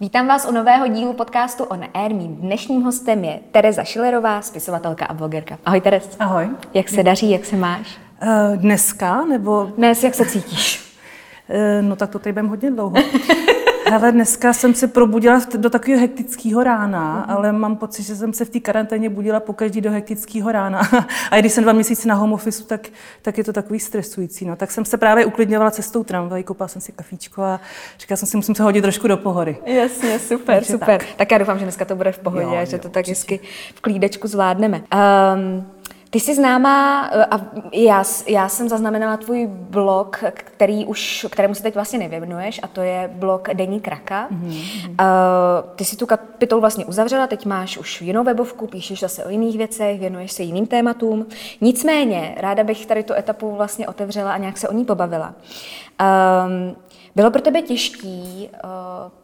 Vítám vás u nového dílu podcastu On Air. Mým dnešním hostem je Tereza Šilerová, spisovatelka a blogerka. Ahoj Terez. Ahoj. Jak se daří, jak se máš? Uh, dneska, nebo... Dnes, jak se cítíš? Uh, no tak to tady budeme hodně dlouho. Hele, dneska jsem se probudila do takového hektického rána, mm. ale mám pocit, že jsem se v té karanténě budila pokaždý do hektického rána. A když jsem dva měsíce na home office, tak, tak je to takový stresující. No. Tak jsem se právě uklidňovala cestou tramvají, koupala jsem si kafíčko a říkala jsem si, musím se hodit trošku do pohody. Jasně, super, Takže super. Tak. tak já doufám, že dneska to bude v pohodě jo, že jo, to tak hezky v klídečku zvládneme. Um, ty jsi známá, eh, a já, já jsem zaznamenala tvůj blog, který už, kterému se teď vlastně nevěnuješ, a to je blog Denní kraka. Mm-hmm. Uh, ty si tu kapitolu vlastně uzavřela, teď máš už jinou webovku, píšeš zase o jiných věcech, věnuješ se jiným tématům. Nicméně, ráda bych tady tu etapu vlastně otevřela a nějak se o ní pobavila. Um, bylo pro tebe těžký, uh,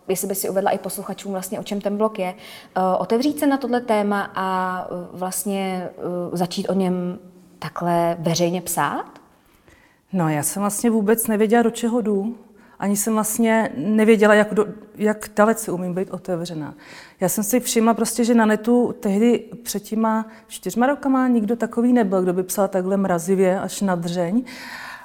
jestli by si uvedla i posluchačům vlastně, o čem ten blog je, uh, otevřít se na tohle téma a uh, vlastně uh, začít o něm takhle veřejně psát? No, já jsem vlastně vůbec nevěděla, do čeho jdu. Ani jsem vlastně nevěděla, jak, do, jak dalece umím být otevřená. Já jsem si všimla prostě, že na netu tehdy před těma čtyřma rokama nikdo takový nebyl, kdo by psal takhle mrazivě až na dřeň.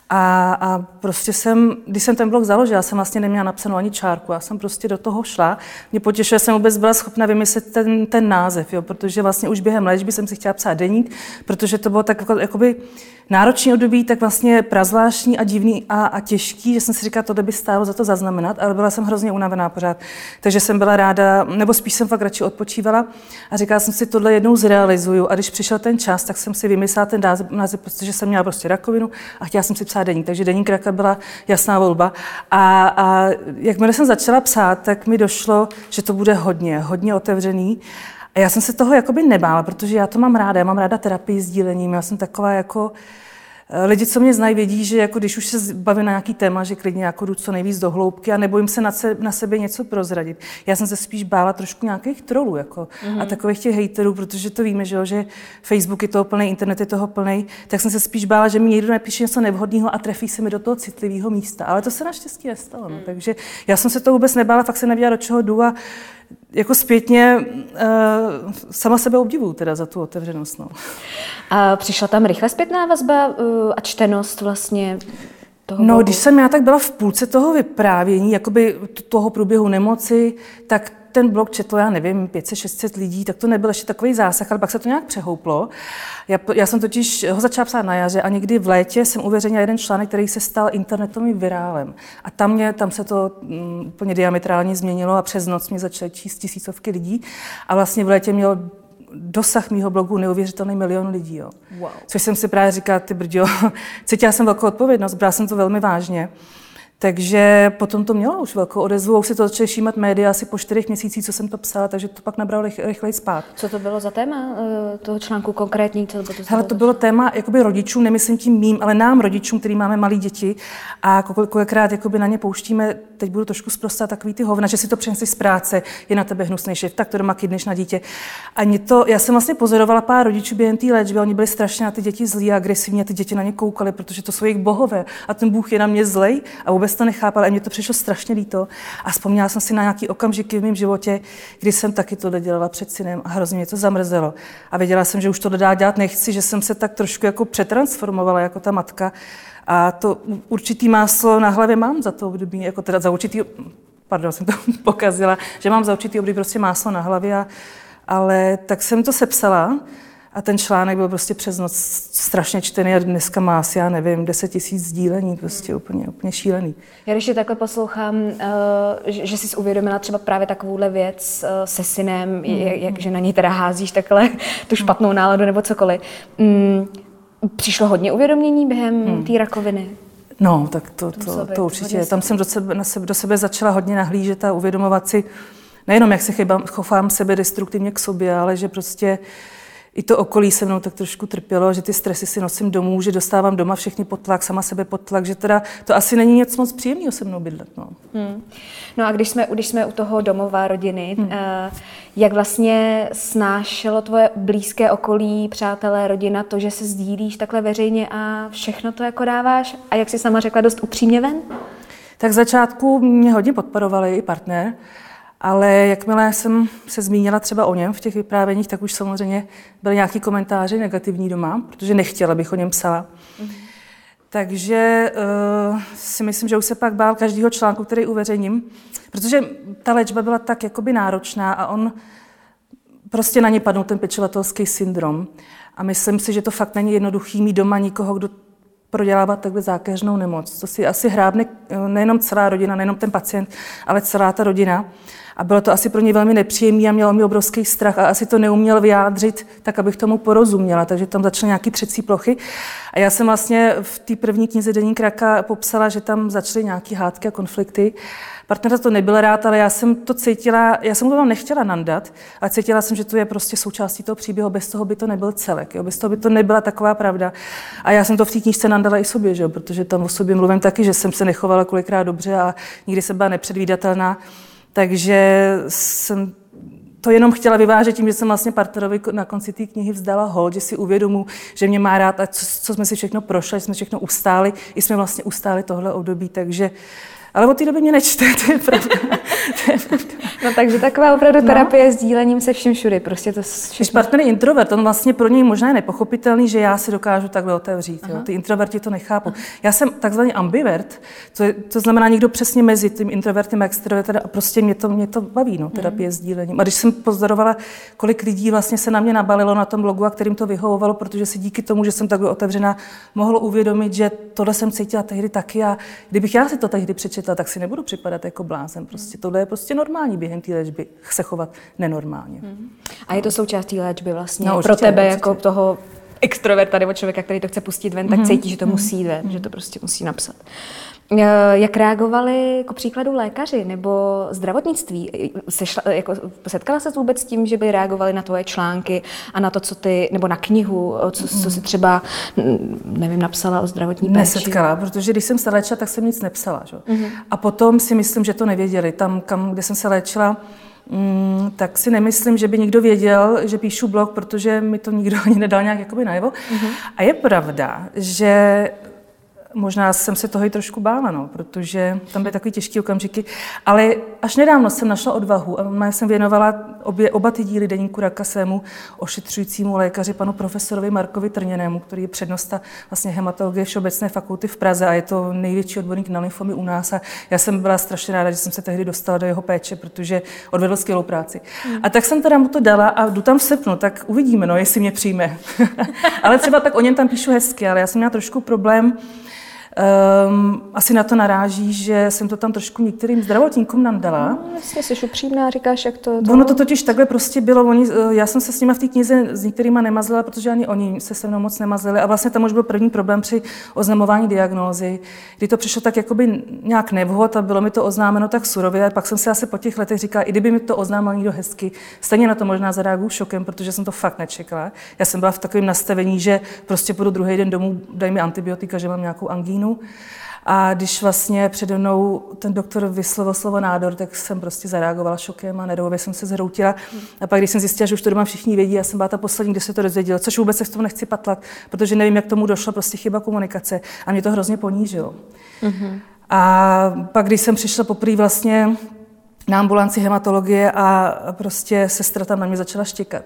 A, a prostě jsem, když jsem ten blog založila, jsem vlastně neměla napsanou ani čárku. Já jsem prostě do toho šla. Mě potěšuje, že jsem vůbec byla schopna vymyslet ten, ten název, jo, protože vlastně už během léčby jsem si chtěla psát deník, protože to bylo tak jako, jakoby náročný období, tak vlastně prazvláštní a divný a, a těžký, že jsem si říkala, tohle by stálo za to zaznamenat, ale byla jsem hrozně unavená pořád. Takže jsem byla ráda, nebo spíš jsem fakt radši odpočívala a říkala jsem si, tohle jednou zrealizuju. A když přišel ten čas, tak jsem si vymyslela ten název, protože jsem měla prostě rakovinu a chtěla jsem si psát deník. Takže deník raka byla jasná volba. A, a jakmile jsem začala psát, tak mi došlo, že to bude hodně, hodně otevřený. A já jsem se toho jakoby nebála, protože já to mám ráda, já mám ráda terapii s dílením, já jsem taková jako, Lidi, co mě znají, vědí, že jako když už se bavím na nějaký téma, že klidně jako jdu co nejvíc do hloubky a nebojím se na, se na sebe něco prozradit. Já jsem se spíš bála trošku nějakých trolů jako, mm-hmm. a mhm. takových těch hejterů, protože to víme, že, jo, že Facebook je toho plný, internet je toho plný, tak jsem se spíš bála, že mi někdo napíše něco nevhodného a trefí se mi do toho citlivého místa. Ale to se naštěstí nestalo. No. Mm. Takže já jsem se to vůbec nebála, fakt se nevěděla, do čeho jdu a jako zpětně uh, sama sebe obdivuju teda za tu otevřenost. No. A přišla tam rychle zpětná vazba uh, a čtenost vlastně toho No, když jsem já tak byla v půlce toho vyprávění, jakoby toho průběhu nemoci, tak ten blog četlo, já nevím, 500-600 lidí, tak to nebyl ještě takový zásah, ale pak se to nějak přehouplo. Já, já jsem totiž ho začala psát na jaře a někdy v létě jsem uveřejnila jeden článek, který se stal internetovým virálem. A tam, mě, tam se to um, úplně diametrálně změnilo a přes noc mě začaly číst tisícovky lidí. A vlastně v létě měl dosah mýho blogu neuvěřitelný milion lidí. Jo. Wow. Což jsem si právě říkala, ty brďo, cítila jsem velkou odpovědnost, brala jsem to velmi vážně. Takže potom to mělo už velkou odezvu, už si to začaly všímat média asi po čtyřech měsících, co jsem to psala, takže to pak nabralo rych, rychleji spát. Co to bylo za téma eh, toho článku konkrétní? Co to, Hele, to bylo téma jakoby rodičům, nemyslím tím mým, ale nám rodičům, který máme malé děti a kolikrát jakoby na ně pouštíme, teď budu trošku zprostá takový ty hovna, že si to přinesli z práce, je na tebe hnusný šéf, tak to doma kydneš na dítě. A mě to, já jsem vlastně pozorovala pár rodičů během té léčby, oni byli strašně na ty děti zlí a agresivní a ty děti na ně koukali, protože to jsou jejich bohové a ten Bůh je na mě zlej a vůbec to nechápal a mě to přišlo strašně líto. A vzpomněla jsem si na nějaký okamžiky v mém životě, kdy jsem taky to dělala před synem a hrozně mě to zamrzelo. A věděla jsem, že už to dá dělat nechci, že jsem se tak trošku jako přetransformovala jako ta matka. A to určitý máslo na hlavě mám za to období, jako teda za určitý, pardon, jsem to pokazila, že mám za určitý období prostě máslo na hlavě, a, ale tak jsem to sepsala a ten článek byl prostě přes noc strašně čtený a dneska má asi, já nevím, 10 tisíc sdílení, prostě úplně, úplně šílený. Já když takhle poslouchám, uh, že jsi uvědomila třeba právě takovouhle věc uh, se synem, mm. jak, jak, že na něj teda házíš takhle tu špatnou náladu nebo cokoliv. Mm, přišlo hodně uvědomění během té rakoviny? No, tak to, to, to, to určitě. Tam jsem do sebe, na sebe, do sebe začala hodně nahlížet a uvědomovat si, nejenom jak se chybám, chovám sebe destruktivně k sobě, ale že prostě uh, i to okolí se mnou tak trošku trpělo, že ty stresy si nosím domů, že dostávám doma všechny pod tlak, sama sebe pod tlak, že teda to asi není nic moc příjemného se mnou bydlet. No. Hmm. no a když jsme, když jsme u toho domova, rodiny, hmm. uh, jak vlastně snášelo tvoje blízké okolí, přátelé, rodina, to, že se sdílíš takhle veřejně a všechno to jako dáváš a jak jsi sama řekla, dost upřímně ven? Tak v začátku mě hodně podporovali i partner, ale jakmile jsem se zmínila třeba o něm v těch vyprávěních, tak už samozřejmě byly nějaké komentáře negativní doma, protože nechtěla, abych o něm psala. Mm. Takže uh, si myslím, že už se pak bál každého článku, který uveřejním, protože ta léčba byla tak jakoby náročná a on prostě na ně padnul ten pečovatelský syndrom. A myslím si, že to fakt není jednoduchý mít doma nikoho, kdo prodělává takhle zákeřnou nemoc. To si asi hrábne eh, nejenom celá rodina, nejenom ten pacient, ale celá ta rodina. A bylo to asi pro ně velmi nepříjemné a měl mi obrovský strach a asi to neuměl vyjádřit tak, abych tomu porozuměla. Takže tam začaly nějaké třecí plochy. A já jsem vlastně v té první knize Denní kraka popsala, že tam začaly nějaké hádky a konflikty. Partner to nebyl rád, ale já jsem to cítila, já jsem to tam nechtěla nandat, ale cítila jsem, že to je prostě součástí toho příběhu, bez toho by to nebyl celek, jo? bez toho by to nebyla taková pravda. A já jsem to v té knížce nandala i sobě, že protože tam o sobě mluvím taky, že jsem se nechovala kolikrát dobře a nikdy jsem byla nepředvídatelná. Takže jsem to jenom chtěla vyvážet tím, že jsem vlastně partnerovi na konci té knihy vzdala hold, že si uvědomu, že mě má rád a co, co jsme si všechno prošli, jsme všechno ustáli, i jsme vlastně ustáli tohle období, takže ale od té doby mě nečte, to je pravda. to je pravda. No takže taková opravdu no. terapie no. s dílením se vším všudy. Prostě to všechno... Když partner je introvert, on vlastně pro něj možná je nepochopitelný, že já si dokážu takhle otevřít. Jo. Ty introverti to nechápu. Aha. Já jsem takzvaný ambivert, to, je, to znamená někdo přesně mezi tím introvertem a extrovertem a prostě mě to, mě to baví, no, terapie mm. s dílením. A když jsem pozorovala, kolik lidí vlastně se na mě nabalilo na tom blogu a kterým to vyhovovalo, protože si díky tomu, že jsem takhle otevřená, mohlo uvědomit, že tohle jsem cítila tehdy taky a kdybych já si to tehdy přečetla, četla, tak si nebudu připadat jako blázen. Prostě tohle je prostě normální během té léčby se chovat nenormálně. Hmm. A je to součástí léčby vlastně no, určitě, pro tebe určitě. jako toho extroverta nebo člověka, který to chce pustit ven, tak mm-hmm. cítí, že to musí ven, že to prostě musí napsat. Eh, jak reagovali jako příkladu lékaři nebo zdravotnictví? Sešla, jako, setkala se vůbec s tím, že by reagovali na tvoje články a na to, co ty, nebo na knihu, co, co si třeba, nevím, napsala o zdravotní péči? Nesetkala, protože když jsem se léčila, tak jsem nic nepsala. Že? Mm-hmm. A potom si myslím, že to nevěděli. Tam, kam, kde jsem se léčila, Mm, tak si nemyslím, že by někdo věděl, že píšu blog, protože mi to nikdo ani nedal nějak jakoby najevo. Mm-hmm. A je pravda, že možná jsem se toho i trošku bála, no, protože tam byly takový těžké okamžiky. Ale až nedávno jsem našla odvahu a jsem věnovala obě, oba ty díly deníku Raka svému ošetřujícímu lékaři, panu profesorovi Markovi Trněnému, který je přednosta vlastně hematologie Všeobecné fakulty v Praze a je to největší odborník na lymfomy u nás. A já jsem byla strašně ráda, že jsem se tehdy dostala do jeho péče, protože odvedl skvělou práci. Hmm. A tak jsem teda mu to dala a jdu tam v srpnu, tak uvidíme, no, jestli mě přijme. ale třeba tak o něm tam píšu hezky, ale já jsem měla trošku problém, Um, asi na to naráží, že jsem to tam trošku některým zdravotníkům nandala. No, jasně, jsi upřímná, říkáš, jak to... to... Ono to totiž takhle prostě bylo. Oni, eh, já jsem se s nimi v té knize s některýma nemazlela, protože ani oni se se mnou moc nemazlili. A vlastně tam už byl první problém při oznamování diagnózy, kdy to přišlo tak jakoby nějak nevhod a bylo mi to oznámeno tak surově. A pak jsem si asi po těch letech říkala, i kdyby mi to oznámil někdo hezky, stejně na to možná zareaguju šokem, protože jsem to fakt nečekala. Já jsem byla v takovém nastavení, že prostě půjdu druhý den domů, daj mi antibiotika, že mám nějakou angínu plynu. A když vlastně přede mnou ten doktor vyslovil slovo nádor, tak jsem prostě zareagovala šokem a nervově jsem se zhroutila. A pak, když jsem zjistila, že už to doma všichni vědí, já jsem byla ta poslední, kde se to dozvěděla, což vůbec se v tom nechci patlat, protože nevím, jak tomu došlo, prostě chyba komunikace. A mě to hrozně ponížilo. Mm-hmm. A pak, když jsem přišla poprvé vlastně na ambulanci hematologie a prostě sestra tam na mě začala štěkat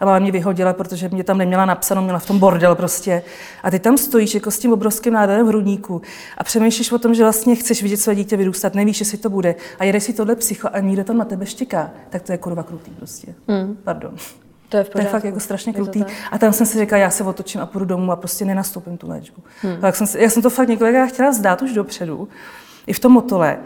a máma mě vyhodila, protože mě tam neměla napsáno, měla v tom bordel prostě. A ty tam stojíš jako s tím obrovským nádorem v hrudníku a přemýšlíš o tom, že vlastně chceš vidět své dítě vyrůstat, nevíš, jestli to bude. A jedeš si tohle psycho a někdo tam na tebe štěká, tak to je kurva krutý prostě. Hmm. Pardon. To je, v to je fakt jako strašně krutý. A tam jsem si říkala, já se otočím a půjdu domů a prostě nenastoupím tu léčbu. Hmm. Tak jsem, já jsem to fakt několikrát chtěla zdát už dopředu, i v tom motole.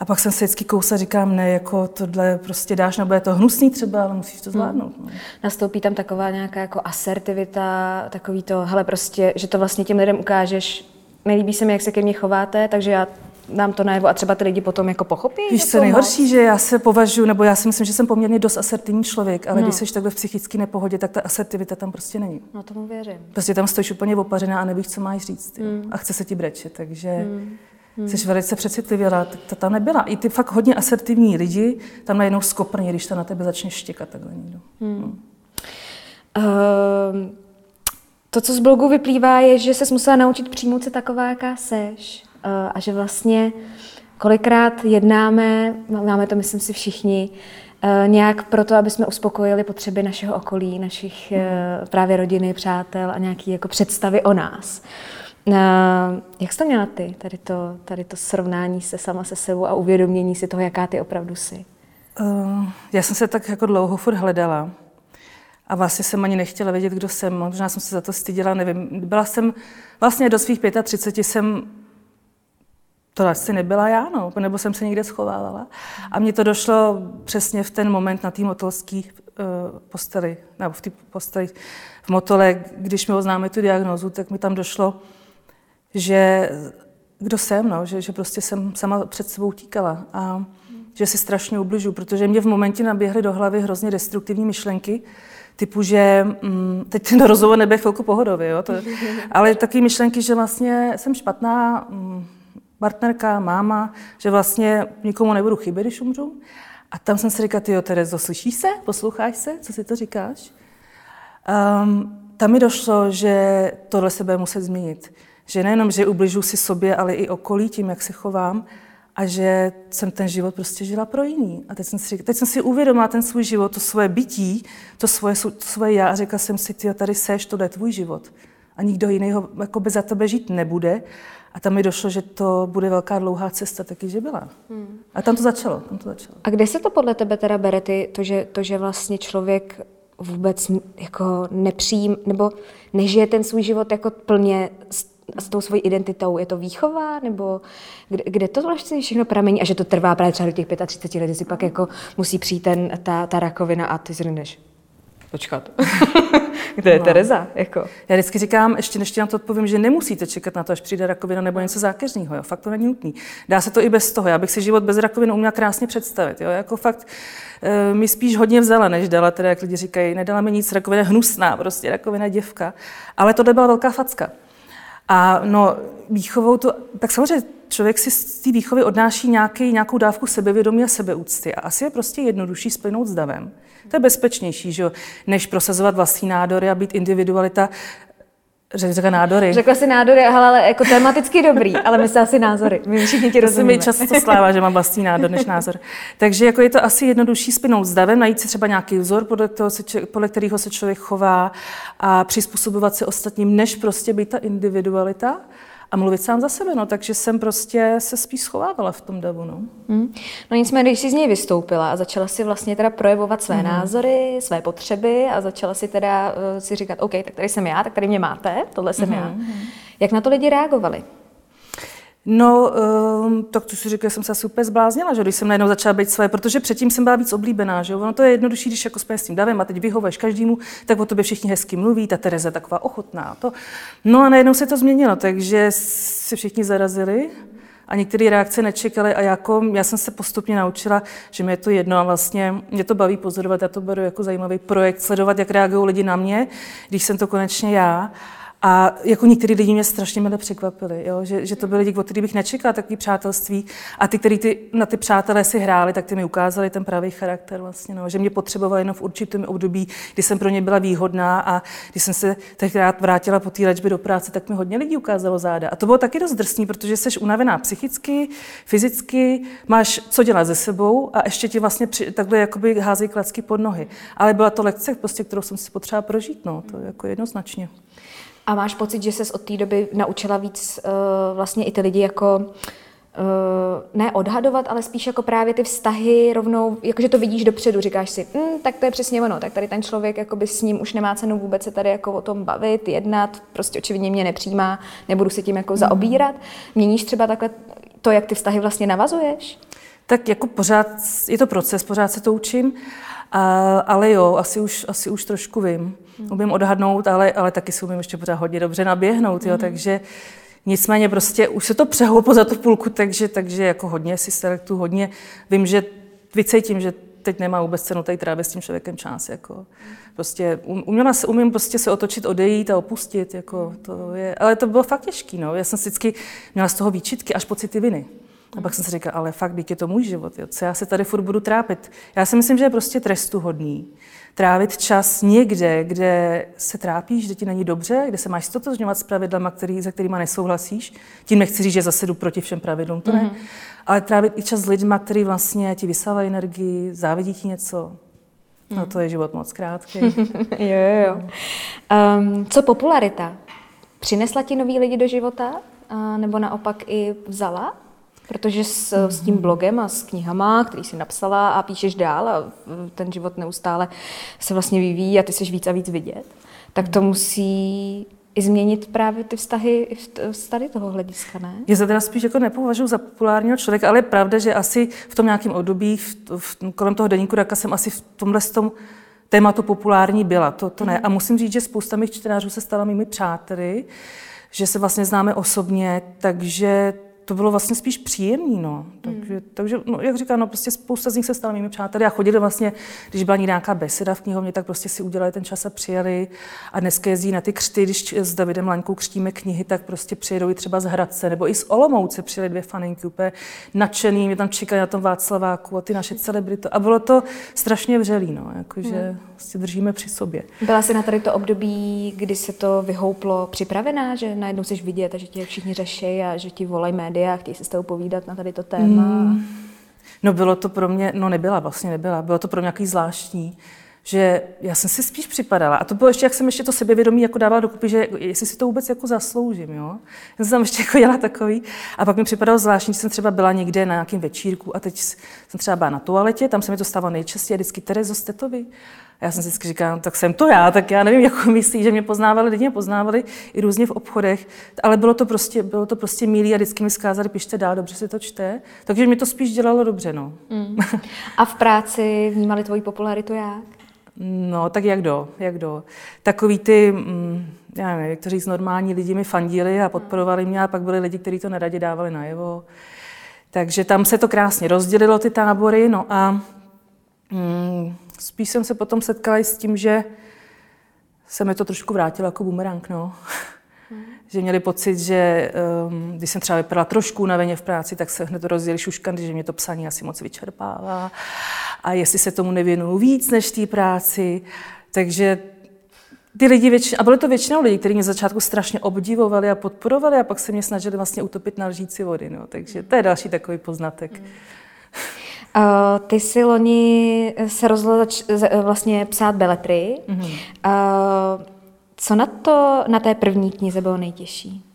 A pak jsem se vždycky kousla, říkám, ne, jako tohle prostě dáš, nebo je to hnusný třeba, ale musíš to zvládnout. No. Nastoupí tam taková nějaká jako asertivita, takový to, hele prostě, že to vlastně těm lidem ukážeš, nelíbí se mi, jak se ke mně chováte, takže já dám to najevo a třeba ty lidi potom jako pochopí? Víš, co nejhorší, že já se považuji, nebo já si myslím, že jsem poměrně dost asertivní člověk, ale no. když jsi takhle v psychické nepohodě, tak ta asertivita tam prostě není. No tomu věřím. Prostě tam stojíš úplně opařená a nevíš, co máš říct. Mm. A chce se ti brečet, takže... Mm Hmm. Jsi velice přecitlivěla, to tam nebyla. I ty fakt hodně asertivní lidi tam najednou skoprní, když to na tebe začne štěkat takhle někdo. Hmm. Hmm. Uh, to, co z blogu vyplývá, je, že se musela naučit přijmout se taková, jaká seš. Uh, a že vlastně Kolikrát jednáme, máme to myslím si všichni, eh, nějak proto, aby jsme uspokojili potřeby našeho okolí, našich hmm. právě rodiny, přátel a nějaké jako představy o nás. Jak jsi to měla ty, tady to, tady to srovnání se sama se sebou a uvědomění si toho, jaká ty opravdu jsi? Uh, já jsem se tak jako dlouho furt hledala. A vlastně jsem ani nechtěla vědět, kdo jsem. Možná jsem se za to styděla, nevím. Byla jsem, vlastně do svých 35 jsem, to asi nebyla já, no, nebo jsem se někde schovávala. A mně to došlo přesně v ten moment na té motolské uh, posteli, nebo v té posteli v motole, když mi oznámili tu diagnózu, tak mi tam došlo, že kdo jsem, no, že, že prostě jsem sama před sebou utíkala a že si strašně ubližu, protože mě v momentě naběhly do hlavy hrozně destruktivní myšlenky, typu, že mm, teď ten rozhovor nebude chvilku pohodový, jo, to, ale taky myšlenky, že vlastně jsem špatná mm, partnerka, máma, že vlastně nikomu nebudu chybět, když umřu. A tam jsem si říkala, ty jo, Terezo, slyšíš se? Posloucháš se? Co si to říkáš? Um, tam mi došlo, že tohle se bude muset změnit. Že nejenom, že ubližuji si sobě, ale i okolí tím, jak se chovám a že jsem ten život prostě žila pro jiný. A teď jsem si, teď jsem si uvědomila ten svůj život, to svoje bytí, to svoje, to svoje já a řekla jsem si, ty tady seš, to je tvůj život. A nikdo jiný ho by za tebe žít nebude. A tam mi došlo, že to bude velká dlouhá cesta, taky, že byla. Hmm. A tam to začalo, tam to začalo. A kde se to podle tebe teda bere, ty, to, že, to, že vlastně člověk vůbec jako nepřijím, nebo nežije ten svůj život jako plně s tou svojí identitou? Je to výchova? Nebo kde, kde to vlastně všechno pramení? A že to trvá právě třeba do těch 35 let, že si pak jako musí přijít ten, ta, ta rakovina a ty zhrneš. Počkat. Kde je no. Tereza? Jako? Já vždycky říkám, ještě než ti na to odpovím, že nemusíte čekat na to, až přijde rakovina nebo něco zákeřného. Jo. Fakt to není nutné. Dá se to i bez toho. Já bych si život bez rakoviny uměla krásně představit. Jo. Jako fakt e, mi spíš hodně vzala, než dala, teda jak lidi říkají, nedala mi nic, rakovina hnusná, prostě rakovina děvka. Ale to byla velká facka. A no, výchovou to, tak samozřejmě člověk si z té výchovy odnáší nějaký, nějakou dávku sebevědomí a sebeúcty. A asi je prostě jednodušší splynout s davem. To je bezpečnější, že jo, než prosazovat vlastní nádory a být individualita Řekla nádory. Řekla si nádory, ale jako tematicky dobrý, ale myslela si názory. My všichni ti rozumíme. To mi často slává, že mám vlastní nádor než názor. Takže jako je to asi jednodušší spinout s davem, najít si třeba nějaký vzor, podle, toho se, podle kterého se člověk chová a přizpůsobovat se ostatním, než prostě být ta individualita a mluvit sám za sebe. No. Takže jsem prostě se spíš schovávala v tom davu. No, hmm. no nicméně, když jsi z něj vystoupila a začala si vlastně teda projevovat své hmm. názory, své potřeby a začala si teda uh, si říkat, OK, tak tady jsem já, tak tady mě máte, tohle jsem hmm. já. Mhm. Jak na to lidi reagovali? No, um, tak to si říkala, jsem se asi úplně zbláznila, že když jsem najednou začala být své, protože předtím jsem byla víc oblíbená, že Ono to je jednodušší, když jako jsme s tím davem a teď vyhovuješ každému, tak o tobě všichni hezky mluví, ta Tereza taková ochotná. To. No a najednou se to změnilo, takže se všichni zarazili a některé reakce nečekali a jako já jsem se postupně naučila, že mi je to jedno a vlastně mě to baví pozorovat, já to beru jako zajímavý projekt, sledovat, jak reagují lidi na mě, když jsem to konečně já. A jako některý lidi mě strašně mile překvapili, jo? Že, že, to byly lidi, od kterých bych nečekala takový přátelství. A ty, kteří ty, na ty přátelé si hráli, tak ty mi ukázali ten pravý charakter vlastně, no? že mě potřebovali jenom v určitém období, kdy jsem pro ně byla výhodná a když jsem se tenkrát vrátila po té léčbě do práce, tak mi hodně lidí ukázalo záda. A to bylo taky dost drsný, protože jsi unavená psychicky, fyzicky, máš co dělat se sebou a ještě ti vlastně při, takhle jakoby házejí klacky pod nohy. Ale byla to lekce, prostě, kterou jsem si potřeba prožít, no, to jako jednoznačně. A máš pocit, že ses od té doby naučila víc uh, vlastně i ty lidi jako uh, ne odhadovat, ale spíš jako právě ty vztahy rovnou, jakože to vidíš dopředu, říkáš si, hm, tak to je přesně ono, tak tady ten člověk jakoby s ním už nemá cenu vůbec se tady jako o tom bavit, jednat, prostě očividně mě nepřijímá, nebudu se tím jako zaobírat. Měníš třeba takhle to, jak ty vztahy vlastně navazuješ? Tak jako pořád je to proces, pořád se to učím, a, ale jo, asi už, asi už trošku vím. Hmm. Umím odhadnout, ale, ale taky si umím ještě pořád hodně dobře naběhnout, jo, hmm. takže nicméně prostě už se to přehoupo za tu půlku, takže, takže jako hodně si selektu, hodně vím, že vycítím, že teď nemá vůbec cenu tady trávit s tím člověkem čas. Jako. Prostě um, uměla se, umím prostě se otočit, odejít a opustit. Jako, to je, ale to bylo fakt těžké. No. Já jsem vždycky měla z toho výčitky až pocity viny. A pak jsem si říkala, ale fakt, je to můj život, jo. co já se tady furt budu trápit. Já si myslím, že je prostě trestuhodný trávit čas někde, kde se trápíš, kde ti není dobře, kde se máš stotožňovat s pravidlama, který, za kterými nesouhlasíš. Tím nechci říct, že zase jdu proti všem pravidlům, to ne. Mm-hmm. Ale trávit i čas s lidmi, kteří vlastně ti vysávají energii, závidí ti něco. No to je život moc krátký. jo, jo, jo. Um, co popularita? Přinesla ti nový lidi do života? Uh, nebo naopak i vzala? Protože s, s tím blogem a s knihama, který jsi napsala a píšeš dál a ten život neustále se vlastně vyvíjí a ty jsi víc a víc vidět, tak to musí i změnit právě ty vztahy z tady toho hlediska, ne? Já se teda spíš jako nepovažuji za populárního člověka, ale je pravda, že asi v tom nějakém období, v, v, kolem toho deníku Raka jsem asi v tomhle tom tématu populární byla, to, to ne. Mhm. A musím říct, že spousta mých čtenářů se stala mými přáteli, že se vlastně známe osobně, takže to bylo vlastně spíš příjemný, no. Takže, hmm. takže no, jak říkám, no, prostě spousta z nich se stala mými přáteli a chodili vlastně, když byla nějaká beseda v knihovně, tak prostě si udělali ten čas a přijeli. A dneska jezdí na ty křty, když s Davidem Laňkou křtíme knihy, tak prostě přijedou i třeba z Hradce, nebo i z Olomouce přijeli dvě faninky úplně nadšený, mě tam čekali na tom Václaváku a ty naše celebrity. A bylo to strašně vřelý, no, jakože hmm. prostě držíme při sobě. Byla jsi na tady to období, kdy se to vyhouplo připravená, že najednou jsi vidět a že tě všichni řeší a že ti volají média média, chtějí se s tebou povídat na tady to téma? Mm. No bylo to pro mě, no nebyla, vlastně nebyla, bylo to pro mě nějaký zvláštní, že já jsem si spíš připadala. A to bylo ještě, jak jsem ještě to sebevědomí jako dávala dokupy, že jestli si to vůbec jako zasloužím, jo. Já jsem tam ještě jako jela takový. A pak mi připadalo zvláštní, že jsem třeba byla někde na nějakém večírku a teď jsem třeba byla na toaletě, tam se mi to stávalo nejčastěji, vždycky Terezo Stetovi. A já jsem si vždycky říkala, no, tak jsem to já, tak já nevím, jak myslí, že mě poznávali, lidi mě poznávali i různě v obchodech, ale bylo to prostě, bylo to prostě milý a vždycky mi zkázali, pište dál, dobře si to čte. Takže mi to spíš dělalo dobře, no. Mm. A v práci vnímali tvoji popularitu jak? No, tak jak do, jak do. Takový ty, mm, já nevím, jak to říct, normální lidi mi fandili a podporovali mě a pak byli lidi, kteří to neradě dávali najevo. Takže tam se to krásně rozdělilo, ty tábory, no a mm, spíš jsem se potom setkala i s tím, že se mi to trošku vrátilo jako bumerang, no. Hmm. že měli pocit, že um, když jsem třeba vypadala trošku unaveně v práci, tak se hned rozdělili šuškandy, že mě to psaní asi moc vyčerpává a jestli se tomu nevěnuju víc než té práci. Takže ty lidi většinou, a byly to většinou lidi, kteří mě začátku strašně obdivovali a podporovali a pak se mě snažili vlastně utopit na lžíci vody. No. Takže to je další takový poznatek. Hmm. Uh, ty si loni se rozhodla vlastně psát beletry. Mm-hmm. Uh, co na to, na té první knize bylo nejtěžší?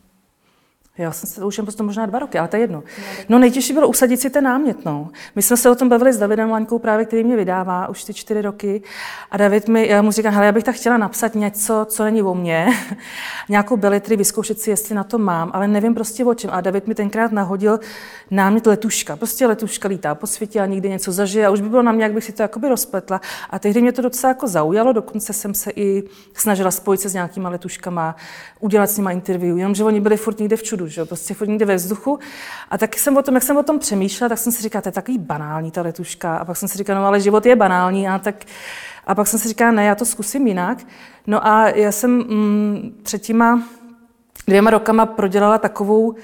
Já jsem se už prostě možná dva roky, ale to je jedno. No nejtěžší bylo usadit si ten námět. No. My jsme se o tom bavili s Davidem Laňkou právě, který mě vydává už ty čtyři roky. A David mi, já mu říkám, hele, já bych tak chtěla napsat něco, co není o mně, nějakou beletry, vyzkoušet si, jestli na to mám, ale nevím prostě o čem. A David mi tenkrát nahodil námět letuška. Prostě letuška lítá po světě a nikdy něco zažije a už by bylo na mě, jak bych si to jakoby rozpletla. A tehdy mě to docela jako zaujalo, dokonce jsem se i snažila spojit se s nějakýma letuškama, udělat s nimi interview, jenomže oni byli furt někde v čudu vzduchu, že prostě furt někde ve vzduchu. A tak jsem o tom, jak jsem o tom přemýšlela, tak jsem si říkala, to je takový banální ta letuška. A pak jsem si říkala, no ale život je banální. A, tak, a pak jsem si říkala, ne, já to zkusím jinak. No a já jsem mm, před těma dvěma rokama prodělala takovou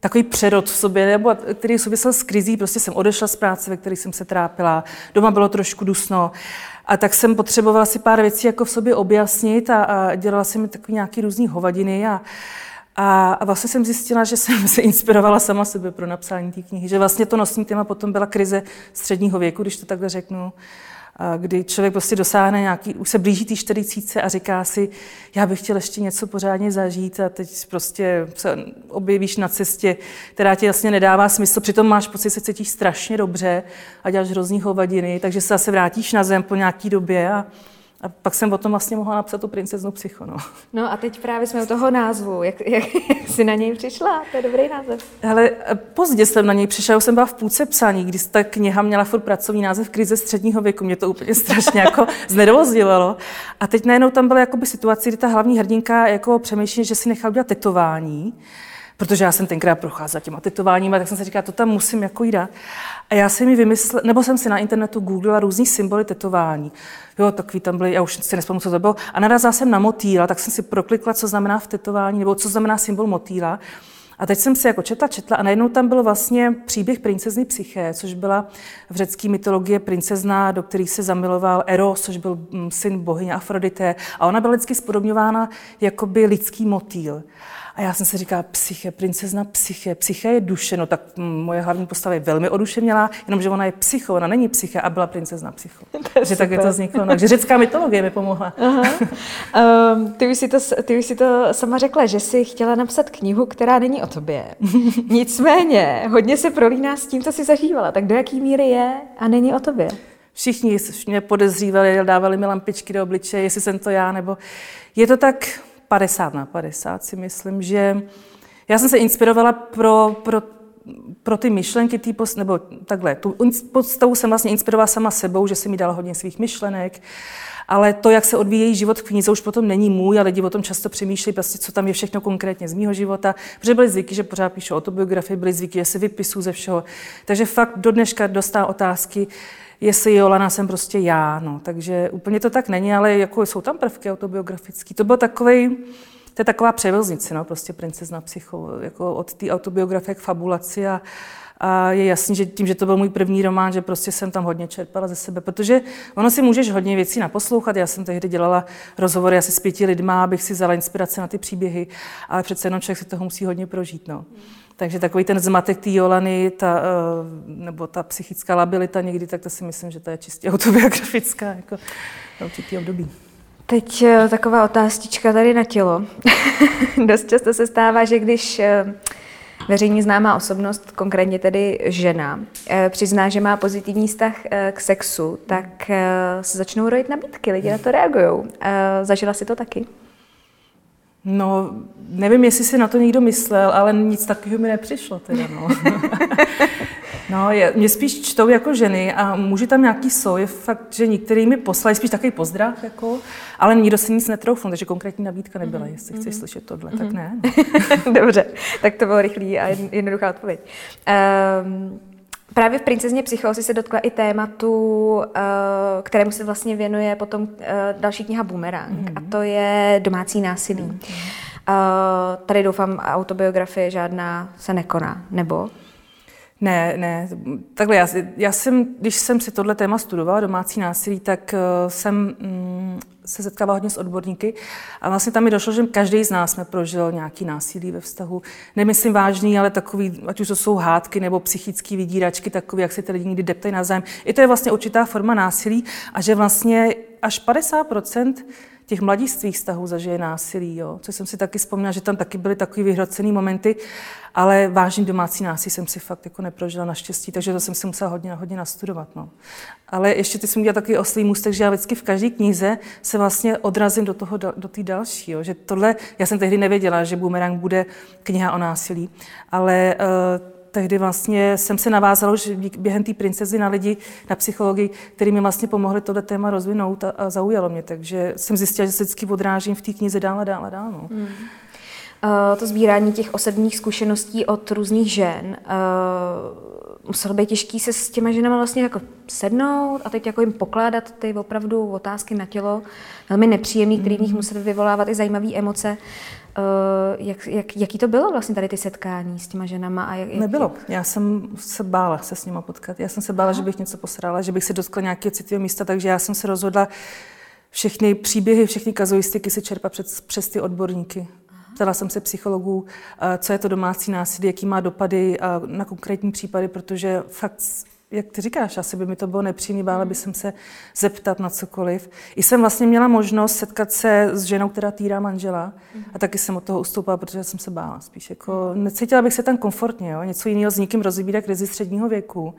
takový přerod v sobě, nebo který souvisel s krizí. Prostě jsem odešla z práce, ve které jsem se trápila. Doma bylo trošku dusno. A tak jsem potřebovala si pár věcí jako v sobě objasnit a, a dělala jsem mi takový nějaký různý hovadiny a, a, vlastně jsem zjistila, že jsem se inspirovala sama sebe pro napsání té knihy, že vlastně to nosní téma potom byla krize středního věku, když to takhle řeknu, kdy člověk prostě dosáhne nějaký, už se blíží té 40 a říká si, já bych chtěl ještě něco pořádně zažít a teď prostě se objevíš na cestě, která ti jasně nedává smysl, přitom máš pocit, že se cítíš strašně dobře a děláš hrozný hovadiny, takže se zase vrátíš na zem po nějaký době a a pak jsem o tom vlastně mohla napsat tu princeznu psycho. No. no a teď právě jsme u toho názvu. Jak, jak, jak jsi na něj přišla? To je dobrý název. Ale eh, pozdě jsem na něj přišla, jsem byla v půlce psaní, když ta kniha měla furt pracovní název Krize středního věku. Mě to úplně strašně jako znervozdělalo. A teď najednou tam byla jakoby situace, kdy ta hlavní hrdinka jako přemýšlí, že si nechá udělat tetování protože já jsem tenkrát procházela těma tetováníma, tak jsem si říkala, to tam musím jako jít A já jsem mi vymyslela, nebo jsem si na internetu googlila různý symboly tetování. Jo, takový tam byly, já už si nespomínám, co to bylo. A narazila jsem na motýla, tak jsem si proklikla, co znamená v tetování, nebo co znamená symbol motýla. A teď jsem si jako četla, četla a najednou tam byl vlastně příběh princezny Psyché, což byla v řecké mytologie princezna, do které se zamiloval Eros, což byl mm, syn bohyně Afrodité. A ona byla vždycky spodobňována jako by lidský motýl. A já jsem si říkala, psyche, princezna psyche, psyche je duše, no tak moje hlavní postava je velmi oduševnělá, jenomže ona je psycho, ona není psyche a byla princezna psycho. Takže tak je to vzniklo. No. Takže řecká mytologie mi pomohla. Aha. Um, ty, už si to, ty už si to sama řekla, že jsi chtěla napsat knihu, která není o tobě. Nicméně, hodně se prolíná s tím, co jsi zažívala. Tak do jaký míry je a není o tobě? Všichni mě podezřívali, dávali mi lampičky do obličeje, jestli jsem to já, nebo je to tak, 50 na 50 si myslím, že já jsem se inspirovala pro, pro, pro ty myšlenky, tý post, nebo takhle, tu postavu jsem vlastně inspirovala sama sebou, že jsem mi dala hodně svých myšlenek, ale to, jak se odvíjí život v knize, už potom není můj, ale lidi o tom často přemýšlejí, prostě, co tam je všechno konkrétně z mého života, protože byli zvyky, že pořád píšu autobiografii, byli zvyky, že se vypisuju ze všeho. Takže fakt do dneška dostávám otázky, jestli Jolana jsem prostě já, no. Takže úplně to tak není, ale jako jsou tam prvky autobiografické. To byl takový, to je taková převoznice, no, prostě princezna psycho, jako od té autobiografie k fabulaci a, a je jasný, že tím, že to byl můj první román, že prostě jsem tam hodně čerpala ze sebe, protože ono si můžeš hodně věcí naposlouchat. Já jsem tehdy dělala rozhovory asi s pěti lidma, abych si vzala inspirace na ty příběhy, ale přece jenom člověk si toho musí hodně prožít. No. Takže takový ten zmatek té Jolany, ta, eh, nebo ta psychická labilita někdy, tak to si myslím, že to je čistě autobiografická jako určitý období. Teď eh, taková otáztička tady na tělo. Dost často se stává, že když eh, veřejně známá osobnost, konkrétně tedy žena, přizná, že má pozitivní vztah k sexu, tak se začnou rojit nabídky, lidi na to reagují. Zažila si to taky? No, nevím, jestli si na to někdo myslel, ale nic takového mi nepřišlo teda, no. no, je, mě spíš čtou jako ženy a muži tam nějaký jsou. Je fakt, že některý mi poslali spíš takový pozdrav, jako, ale nikdo si nic netroufnul, takže konkrétní nabídka nebyla. Mm-hmm. Jestli chceš mhm. slyšet tohle, mm-hmm. tak ne. No. Dobře, tak to bylo rychlý a jednoduchá odpověď. Um, Právě v Princezně psychózy se dotkla i tématu, eh, kterému se vlastně věnuje potom eh, další kniha Boomerang, mm-hmm. a to je domácí násilí. Mm-hmm. Tady doufám, autobiografie žádná se nekoná, nebo? Ne, ne. Takhle, já, já jsem, když jsem si tohle téma studovala, domácí násilí, tak uh, jsem mm, se setkávala hodně s odborníky a vlastně tam mi došlo, že každý z nás jsme prožil nějaký násilí ve vztahu. Nemyslím vážný, ale takový, ať už to jsou hádky nebo psychické vydíračky, takový, jak si ty lidi někdy deptají na zájem. I to je vlastně určitá forma násilí a že vlastně až 50 těch mladistvých vztahů zažije násilí, jo? což jsem si taky vzpomněla, že tam taky byly takový vyhrocený momenty, ale vážný domácí násilí jsem si fakt jako neprožila naštěstí, takže to jsem si musela hodně, hodně nastudovat. No. Ale ještě ty jsem udělala takový oslý můstek, že já vždycky v každé knize se vlastně odrazím do toho, do té další. Jo? Že tohle, já jsem tehdy nevěděla, že Boomerang bude kniha o násilí, ale uh, tehdy vlastně jsem se navázala už během té princezny na lidi, na psychologii, který mi vlastně pomohli tohle téma rozvinout a, a zaujalo mě. Takže jsem zjistila, že se vždycky odrážím v té knize dál a dál a dál. No. Mm. Uh, to sbírání těch osobních zkušeností od různých žen, uh, muselo být těžký se s těma ženama vlastně jako sednout a teď jako jim pokládat ty opravdu otázky na tělo, velmi nepříjemný, který v nich mm. museli vyvolávat i zajímavé emoce. Uh, jak, jak, jaký to bylo vlastně tady ty setkání s těma ženama? A jak, jak, Nebylo. Já jsem se bála se s nima potkat. Já jsem se bála, Aha. že bych něco posrala, že bych se dotkla nějakého citlivého místa, takže já jsem se rozhodla všechny příběhy, všechny kazuistiky si čerpat přes, přes ty odborníky. Ptala jsem se psychologů, eh, co je to domácí násilí, jaký má dopady eh, na konkrétní případy, protože fakt jak ty říkáš, asi by mi to bylo nepříjemné, bála by jsem se zeptat na cokoliv. I jsem vlastně měla možnost setkat se s ženou, která týrá manžela a taky jsem od toho ustoupila, protože jsem se bála spíš. Jako, necítila bych se tam komfortně, jo? něco jiného s někým rozbírat krizi středního věku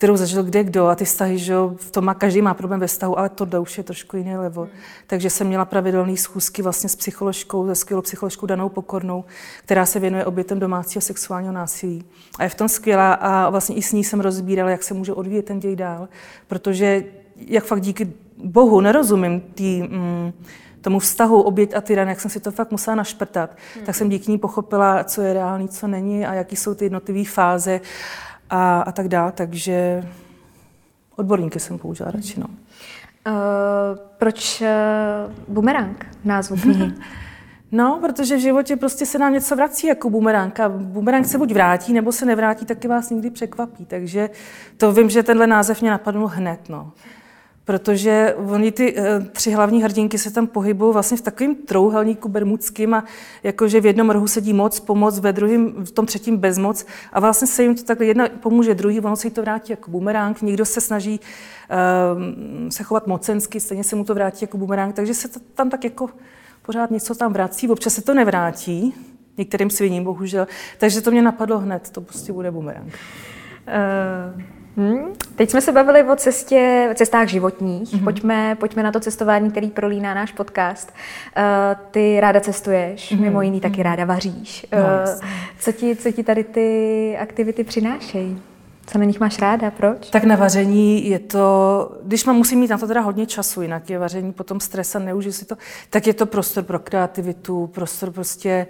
kterou zažil kde kdo a ty vztahy, že v tom má, každý má problém ve vztahu, ale to už je trošku jiný level. Mm. Takže jsem měla pravidelné schůzky vlastně s psycholožkou, se skvělou psycholožkou Danou Pokornou, která se věnuje obětem domácího sexuálního násilí. A je v tom skvělá a vlastně i s ní jsem rozbírala, jak se může odvíjet ten děj dál, protože jak fakt díky Bohu nerozumím tý, mm, tomu vztahu oběť a tyran, jak jsem si to fakt musela našprtat, mm. tak jsem díky ní pochopila, co je reálný, co není a jaký jsou ty jednotlivé fáze a, a tak dále. Takže odborníky jsem použila radši. No. Uh, proč uh, bumerang názvu knihy? No, protože v životě prostě se nám něco vrací jako bumerang a bumerang se buď vrátí, nebo se nevrátí, taky vás nikdy překvapí. Takže to vím, že tenhle název mě napadl hned. No protože oni ty uh, tři hlavní hrdinky se tam pohybují vlastně v takovém trouhelníku bermudským a jakože v jednom rohu sedí moc, pomoc, ve druhém, v tom třetím bezmoc. A vlastně se jim to takhle jedna pomůže druhý, ono se jí to vrátí jako bumerang, někdo se snaží uh, se chovat mocensky, stejně se mu to vrátí jako bumerang, takže se to tam tak jako pořád něco tam vrací, občas se to nevrátí, některým sviním bohužel, takže to mě napadlo hned, to prostě bude bumerang. Uh... Hmm. Teď jsme se bavili o cestě, cestách životních. Mm-hmm. Pojďme, pojďme na to cestování, který prolíná náš podcast. Uh, ty ráda cestuješ, mm-hmm. mimo jiný taky mhm. ráda vaříš. No, uh, co, ti, co ti tady ty aktivity přinášejí? Co na nich máš ráda, proč? Tak na vaření je to, když mám, musím mít na to teda hodně času, jinak je vaření potom stres a neužiju si to, tak je to prostor pro kreativitu, prostor prostě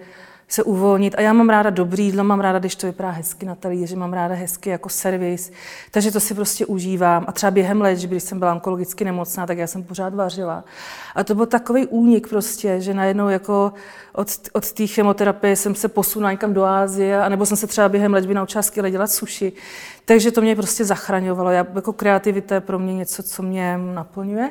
se uvolnit. A já mám ráda dobrý jídlo, mám ráda, když to vypadá hezky na talíři, mám ráda hezky jako servis, takže to si prostě užívám. A třeba během léčby, když jsem byla onkologicky nemocná, tak já jsem pořád vařila. A to byl takový únik prostě, že najednou jako od, od té chemoterapie jsem se posunula někam do Ázie, anebo jsem se třeba během léčby naučila skvěle dělat suši. Takže to mě prostě zachraňovalo. Já, jako kreativita je pro mě něco, co mě naplňuje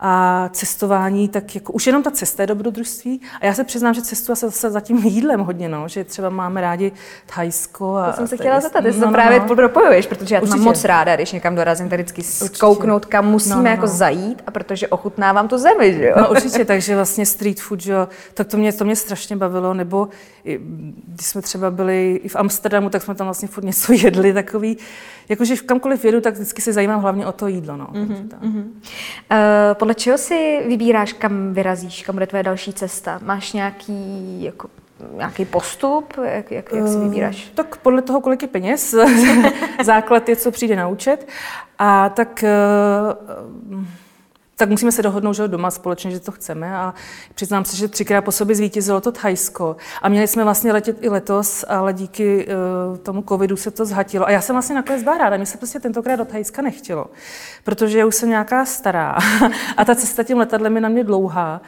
a cestování, tak jako už jenom ta cesta je dobrodružství. A já se přiznám, že cestu se zase za tím jídlem hodně, no, že třeba máme rádi Thajsko. A to jsem se chtěla zeptat, jestli no, to právě no. propojuješ, protože já to mám moc ráda, když někam dorazím, tady vždycky zkouknout, kam musíme no, no, jako no. zajít a protože ochutnávám tu zemi, že jo? No určitě, takže vlastně street food, že jo, tak to mě, to mě strašně bavilo, nebo když jsme třeba byli i v Amsterdamu, tak jsme tam vlastně furt něco jedli, takový, jakože kamkoliv jedu, tak vždycky se zajímám hlavně o to jídlo, no. Mm-hmm. Uh, podle čeho si vybíráš, kam vyrazíš, kam bude tvoje další cesta? Máš nějaký jako nějaký postup? Jak, jak, jak si eh, vybíráš? Tak podle toho, kolik je peněz. Základ je, co přijde na účet. A tak uh, tak musíme se dohodnout, že doma společně, že to chceme. A přiznám se, že třikrát po sobě zvítězilo to Thajsko. A měli jsme vlastně letět i letos, ale díky uh, tomu covidu se to zhatilo. A já jsem vlastně nakonec byla ráda, mě se prostě tentokrát do Thajska nechtělo, protože už jsem nějaká stará a ta cesta tím letadlem je na mě dlouhá.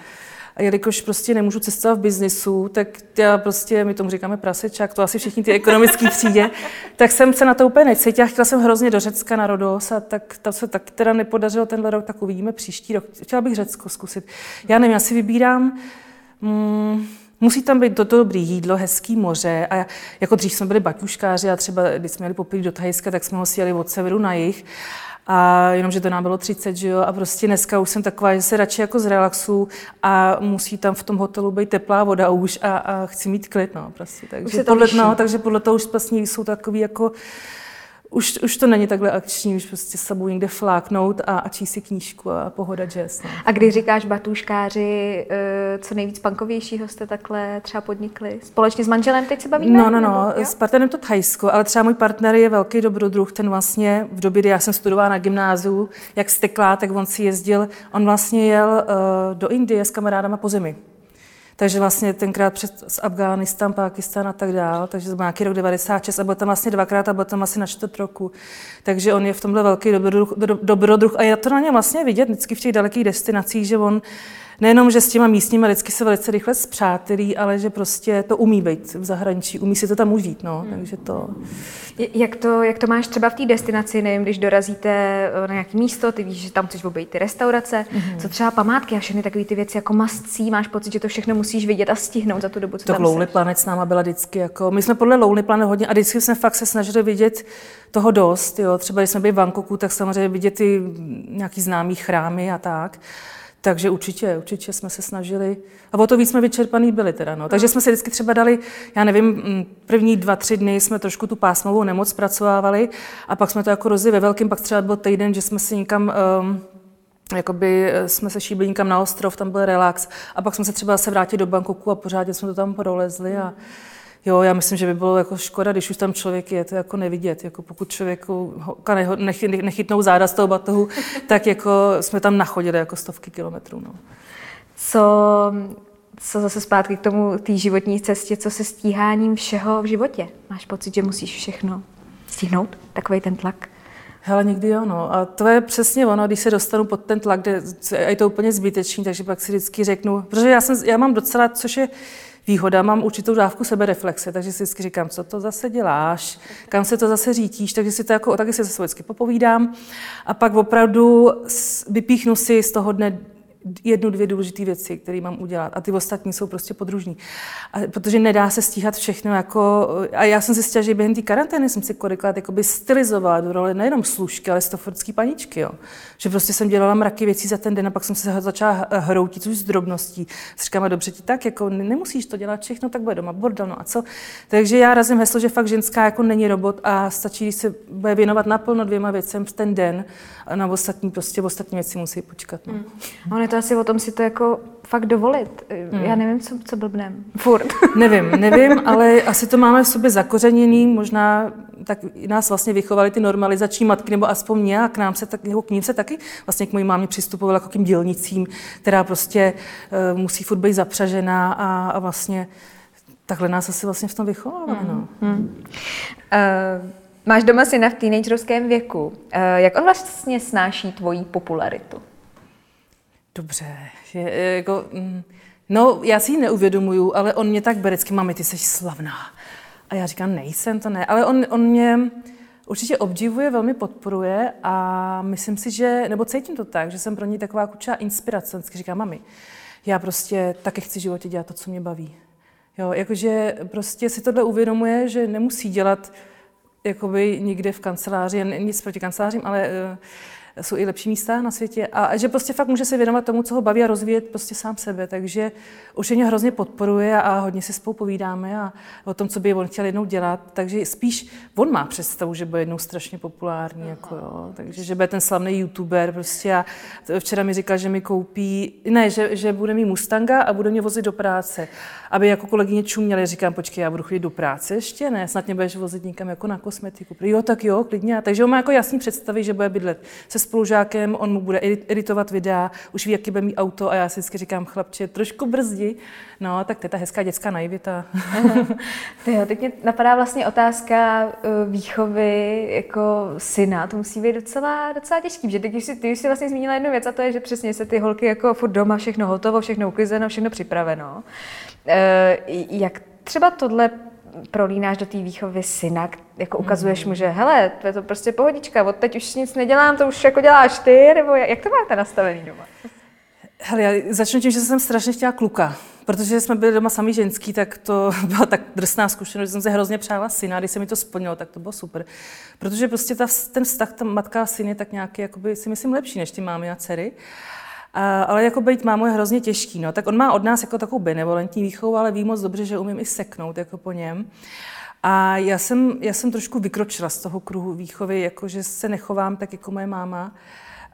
A jelikož prostě nemůžu cestovat v biznisu, tak já prostě, my tomu říkáme prasečák, to asi všichni ty ekonomické třídě, tak jsem se na to úplně necítila. Chtěla jsem hrozně do Řecka na Rodos a tak to se tak teda nepodařilo tenhle rok, tak uvidíme příští rok. Chtěla bych Řecko zkusit. Já nevím, já si vybírám, mm, Musí tam být toto dobrý jídlo, hezký moře. A jako dřív jsme byli baťuškáři a třeba, když jsme měli popít do Thajska, tak jsme ho sjeli od severu na jih. A jenom, že to nám bylo 30, že jo, a prostě dneska už jsem taková, že se radši jako zrelaxu a musí tam v tom hotelu být teplá voda už a, a chci mít klid, no, prostě. Takže podle, no, takže podle toho už vlastně jsou takový jako už, už to není takhle akční, už prostě s sebou někde fláknout a, a číst si knížku a pohoda jazz. No. A když říkáš batuškáři, eh, co nejvíc pankovějšího jste takhle třeba podnikli? Společně s manželem teď se bavíme? No, no, no, nebo, s partnerem to Thajsko, ale třeba můj partner je velký dobrodruh, ten vlastně v době, kdy já jsem studovala na gymnáziu, jak steklá, tak on si jezdil, on vlastně jel uh, do Indie s kamarádama po zemi. Takže vlastně tenkrát před z Afghánistán, Pákistán a tak dál, takže to byl nějaký rok 96 a byl tam vlastně dvakrát a byl tam asi na čtvrt roku. Takže on je v tomhle velký dobrodruh, dobrodruh a je to na něm vlastně vidět vždycky v těch dalekých destinacích, že on nejenom, že s těma místními lidsky se velice rychle zpřátelí, ale že prostě to umí být v zahraničí, umí si to tam užít, no, hmm. takže to... Jak to, jak to máš třeba v té destinaci, nevím, když dorazíte eh, na nějaké místo, ty víš, že tam chceš obejít ty restaurace, mm-hmm. co třeba památky a všechny takové ty věci jako mascí, máš pocit, že to všechno musíš vidět a stihnout za tu dobu, co to tam Lonely Planet s náma byla vždycky jako, my jsme podle Lonely Planet hodně a vždycky jsme fakt se snažili vidět toho dost, jo, třeba když jsme byli v Bangkoku, tak samozřejmě vidět ty nějaký známý chrámy a tak. Takže určitě, určitě jsme se snažili. A o to víc jsme vyčerpaný byli teda. No. Takže jsme si vždycky třeba dali, já nevím, mm, první dva, tři dny jsme trošku tu pásmovou nemoc zpracovávali a pak jsme to jako rozli ve velkém, pak třeba byl týden, že jsme si někam um, jakoby eh, jsme se šíbili někam na ostrov, tam byl relax a pak jsme se třeba se vrátili do Bangkoku a pořádně jsme to tam prolezli a Jo, já myslím, že by bylo jako škoda, když už tam člověk je, to jako nevidět. Jako pokud člověku nechytnou záda z toho batohu, tak jako jsme tam nachodili jako stovky kilometrů. No. Co, co zase zpátky k tomu té životní cestě, co se stíháním všeho v životě? Máš pocit, že musíš všechno stihnout? Takový ten tlak? Hele, někdy jo, no. A to je přesně ono, když se dostanu pod ten tlak, kde je to úplně zbytečný, takže pak si vždycky řeknu, protože já, jsem, já mám docela, což je výhoda, mám určitou dávku sebereflexe, takže si vždycky říkám, co to zase děláš, kam se to zase řítíš, takže si to jako, taky si zase vždycky popovídám. A pak opravdu vypíchnu si z toho dne jednu, dvě důležité věci, které mám udělat. A ty ostatní jsou prostě podružní. A protože nedá se stíhat všechno. Jako, a já jsem zjistila, že během té karantény jsem si kolikrát stylizovala do role nejenom služky, ale stofordský paničky. Jo. Že prostě jsem dělala mraky věcí za ten den a pak jsem se začala hroutit už z drobností. S říkám, dobře ti tak, jako nemusíš to dělat všechno, tak bude doma bordel, no a co. Takže já razím heslo, že fakt ženská jako není robot a stačí, když se bude věnovat naplno dvěma věcem v ten den a na ostatní prostě ostatní věci musí počkat. No. Hmm to asi o tom si to jako fakt dovolit. Hmm. Já nevím, co, co blbnem. Furt. nevím, nevím, ale asi to máme v sobě zakořeněný, možná tak nás vlastně vychovaly ty normalizační matky, nebo aspoň nějak k nám se tak, nebo k ním se taky vlastně k mojí mámě přistupovala jako k těm dělnicím, která prostě uh, musí furt být zapřažená a, a vlastně takhle nás asi vlastně v tom vychovala. Hmm. No. Hmm. Uh, máš doma syna v teenagerovském věku. Uh, jak on vlastně snáší tvoji popularitu? Dobře, že, jako, mm, no já si ji neuvědomuju, ale on mě tak bere, mami, ty jsi slavná. A já říkám, nejsem to ne, ale on, on mě určitě obdivuje, velmi podporuje a myslím si, že, nebo cítím to tak, že jsem pro něj taková kučá inspirace. Vždycky říkám, mami, já prostě taky chci v životě dělat to, co mě baví. Jo, jakože prostě si tohle uvědomuje, že nemusí dělat jakoby nikde v kanceláři, nic proti kancelářím, ale uh, jsou i lepší místa na světě a že prostě fakt může se věnovat tomu, co ho baví a rozvíjet prostě sám sebe. Takže už mě hrozně podporuje a hodně si spolu povídáme a o tom, co by on chtěl jednou dělat. Takže spíš on má představu, že bude jednou strašně populární, jako jo. takže že bude ten slavný youtuber prostě a včera mi říkal, že mi koupí, ne, že, že bude mít Mustanga a bude mě vozit do práce, aby jako kolegyně čuměli. Říkám, počkej, já budu chodit do práce ještě, ne, snad mě budeš vozit někam jako na kosmetiku. Jo, tak jo, klidně. Takže on má jako jasný představy, že bude bydlet se spolužákem, on mu bude editovat videa, už ví, jaký bude mít auto a já si vždycky říkám, chlapče, trošku brzdi. No, tak to je ta hezká dětská naivita. Jo, teď mě napadá vlastně otázka eh, výchovy jako syna. To musí být docela, docela těžký, že teď si, ty už si vlastně zmínila jednu věc a to je, že přesně se ty holky jako furt doma, všechno hotovo, všechno uklizeno, všechno připraveno. E, jak třeba tohle prolínáš do té výchovy syna, jako ukazuješ mu, že hele, to je to prostě pohodička, od teď už nic nedělám, to už jako děláš ty, nebo jak to máte nastavený doma? Hele, já začnu tím, že jsem strašně chtěla kluka, protože jsme byli doma sami ženský, tak to byla tak drsná zkušenost, že jsem se hrozně přála syna, když se mi to splnilo, tak to bylo super. Protože prostě ta, ten vztah, ta matka a syn je tak nějaký, jakoby, si myslím, lepší než ty mámy a dcery. A, ale jako být mámou je hrozně těžký. No. Tak on má od nás jako takovou benevolentní výchovu, ale ví moc dobře, že umím i seknout jako po něm. A já jsem, já jsem trošku vykročila z toho kruhu výchovy, jako že se nechovám tak jako moje máma,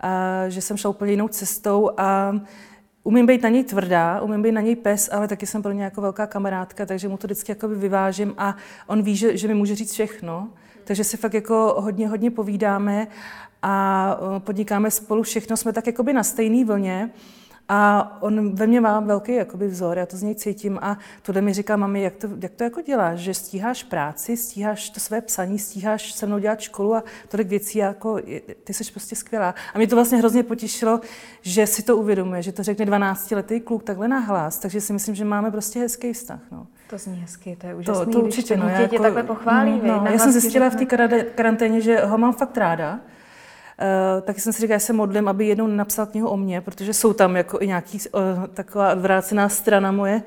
a že jsem šla úplně jinou cestou a umím být na něj tvrdá, umím být na něj pes, ale taky jsem pro něj jako velká kamarádka, takže mu to vždycky jako vyvážím a on ví, že, že mi může říct všechno. Takže si fakt jako hodně, hodně povídáme a podnikáme spolu všechno, jsme tak jakoby na stejné vlně. A on ve mně má velký jakoby vzor, já to z něj cítím a tohle mi říká, mami, jak to, jak to jako děláš, že stíháš práci, stíháš to své psaní, stíháš se mnou dělat školu a tolik věcí, jako ty jsi prostě skvělá. A mě to vlastně hrozně potěšilo, že si to uvědomuje, že to řekne 12-letý kluk takhle nahlas, takže si myslím, že máme prostě hezký vztah. No. To zní hezky, to je úžasný, to, to určitě, no, jako, tě takhle pochválí. No, no, já jsem zjistila v té karanténě, že ho mám fakt ráda, Uh, taky jsem si říkala, že se modlím, aby jednou napsal knihu o mně, protože jsou tam jako i nějaký uh, taková odvrácená strana moje,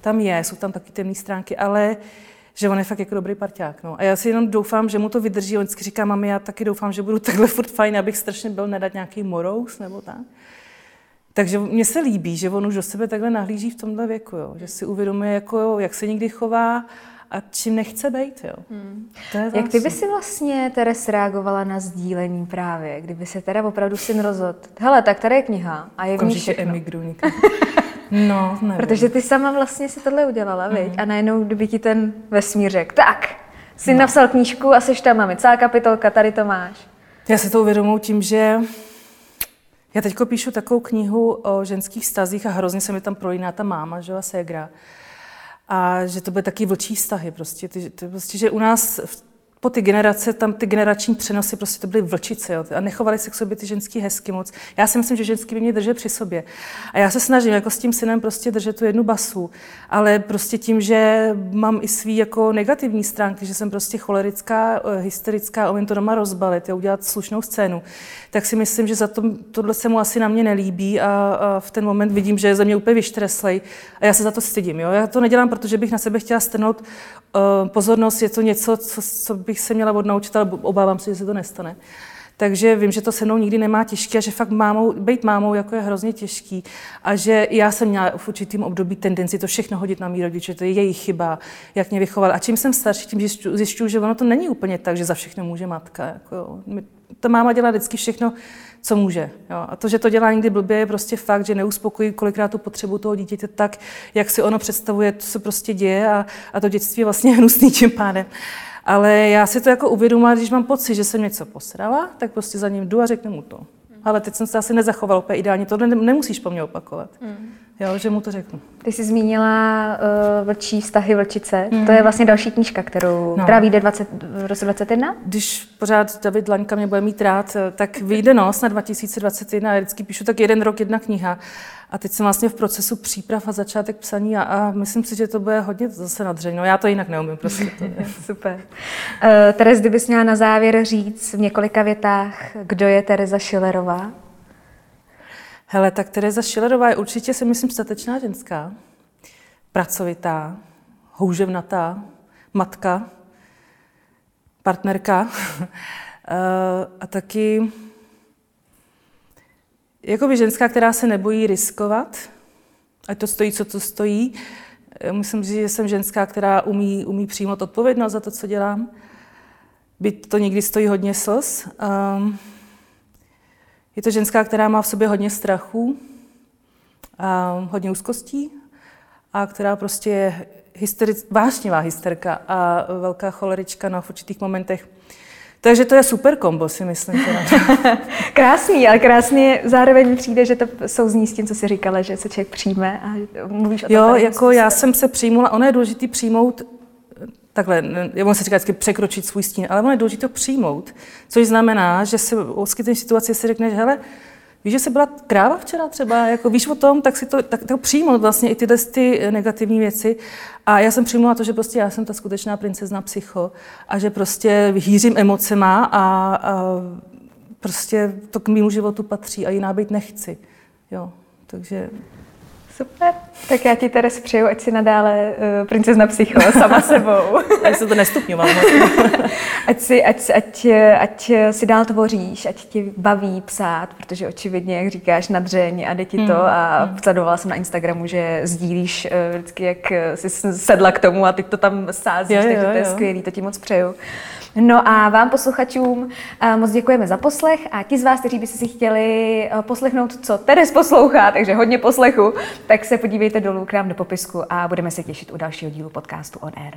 tam je, jsou tam taky temné stránky, ale že on je fakt jako dobrý parťák. No. A já si jenom doufám, že mu to vydrží. On vždycky říká, mami, já taky doufám, že budu takhle furt fajn, abych strašně byl nedat nějaký morous nebo tak. Takže mně se líbí, že on už do sebe takhle nahlíží v tomhle věku, jo. že si uvědomuje, jako, jak se někdy chová, a čím nechce být. Jo. Hmm. To je Jak ty by si vlastně, Teres, reagovala na sdílení právě, kdyby se teda opravdu syn rozhodl? Hele, tak tady je kniha a je v ní všechno. emigru No, nevím. Protože ty sama vlastně si tohle udělala, mm. viď? A najednou, kdyby ti ten vesmír řekl, tak, jsi no. napsal knížku a seš tam, mami, celá kapitolka, tady to máš. Já se to uvědomuji tím, že já teď píšu takovou knihu o ženských vztazích a hrozně se mi tam prolíná ta máma, že a ségra. A že to bude taky vlčí vztahy prostě. Ty, ty, prostě že u nás v po ty generace, tam ty generační přenosy, prostě to byly vlčice, jo, a nechovali se k sobě ty ženský hezky moc. Já si myslím, že ženský by mě držet při sobě. A já se snažím jako s tím synem prostě držet tu jednu basu, ale prostě tím, že mám i svý jako negativní stránky, že jsem prostě cholerická, eh, hysterická, umím to doma rozbalit, jo, udělat slušnou scénu, tak si myslím, že za to, tohle se mu asi na mě nelíbí a, a v ten moment vidím, že je ze mě úplně vyštreslej a já se za to stydím. Jo. Já to nedělám, protože bych na sebe chtěla strnout uh, pozornost, je to něco, co, co bych se měla odnaučit, ale obávám se, že se to nestane. Takže vím, že to se mnou nikdy nemá těžké a že fakt mámou, být mámou jako je hrozně těžký a že já jsem měla v určitým období tendenci to všechno hodit na mý rodiče, to je jejich chyba, jak mě vychoval. A čím jsem starší, tím zjišťuju, že ono to není úplně tak, že za všechno může matka. Jako, ta máma dělá vždycky všechno, co může. Jo. A to, že to dělá někdy blbě, je prostě fakt, že neuspokojí kolikrát tu potřebu toho dítěte tak, jak si ono představuje, co se prostě děje a, a to dětství je vlastně hnusný tím pádem. Ale já si to jako uvědomila, když mám pocit, že jsem něco posrala, tak prostě za ním jdu a řeknu mu to. Ale teď jsem se asi nezachovala úplně ideálně, to nemusíš po mně opakovat. Mm. Jo, že mu to řeknu. Ty jsi zmínila uh, vlčí vztahy vlčice. Mm. To je vlastně další knížka, kterou, no. která vyjde 20, v roce 2021? Když pořád David Laňka mě bude mít rád, eh, tak vyjde no, na 2021. Já vždycky píšu tak jeden rok, jedna kniha. A teď jsem vlastně v procesu příprav a začátek psaní a, a myslím si, že to bude hodně zase nadřeň. No já to jinak neumím prostě. To. Super. Uh, Teres, kdybys měla na závěr říct v několika větách, kdo je Tereza Šilerová? Hele, tak Tereza Šilerová je určitě, si myslím, statečná ženská, pracovitá, houževnatá, matka, partnerka a taky jako by ženská, která se nebojí riskovat, ať to stojí, co to stojí. Myslím si, že jsem ženská, která umí, umí přijmout odpovědnost za to, co dělám. Byť to někdy stojí hodně slz. Um, je to ženská, která má v sobě hodně strachu, a hodně úzkostí a která prostě je hysteric, vášnivá hysterka a velká cholerička na v určitých momentech. Takže to je super kombo, si myslím. krásný, ale krásně zároveň přijde, že to souzní s tím, co jsi říkala, že se člověk přijme a mluvíš o tom. Jo, jako já jsem se přijmula, ono je důležité přijmout takhle, já se říká vždycky překročit svůj stín, ale ono je důležité to přijmout, což znamená, že se v oskytné situaci si řekneš, hele, víš, že se byla kráva včera třeba, jako víš o tom, tak si to, tak, to přijmout vlastně i tyhle ty negativní věci. A já jsem přijmula to, že prostě já jsem ta skutečná princezna psycho a že prostě hýřím emocema a, a prostě to k mému životu patří a jiná být nechci. Jo, takže Super. Tak já ti Teres přeju, ať si nadále uh, princezna psycho sama sebou. Já se to nestupňovala. ať, si, ať, ať, ať si dál tvoříš, ať ti baví psát, protože očividně, jak říkáš, nadřeň a jde ti to. Mm. A mm. sledovala jsem na Instagramu, že sdílíš uh, vždycky, jak jsi sedla k tomu a teď to tam sázíš, takže to je skvělý, to ti moc přeju. No a vám posluchačům eh, moc děkujeme za poslech a ti z vás, kteří by si chtěli eh, poslechnout, co Teres poslouchá, takže hodně poslechu, tak se podívejte dolů k nám do popisku a budeme se těšit u dalšího dílu podcastu On Air.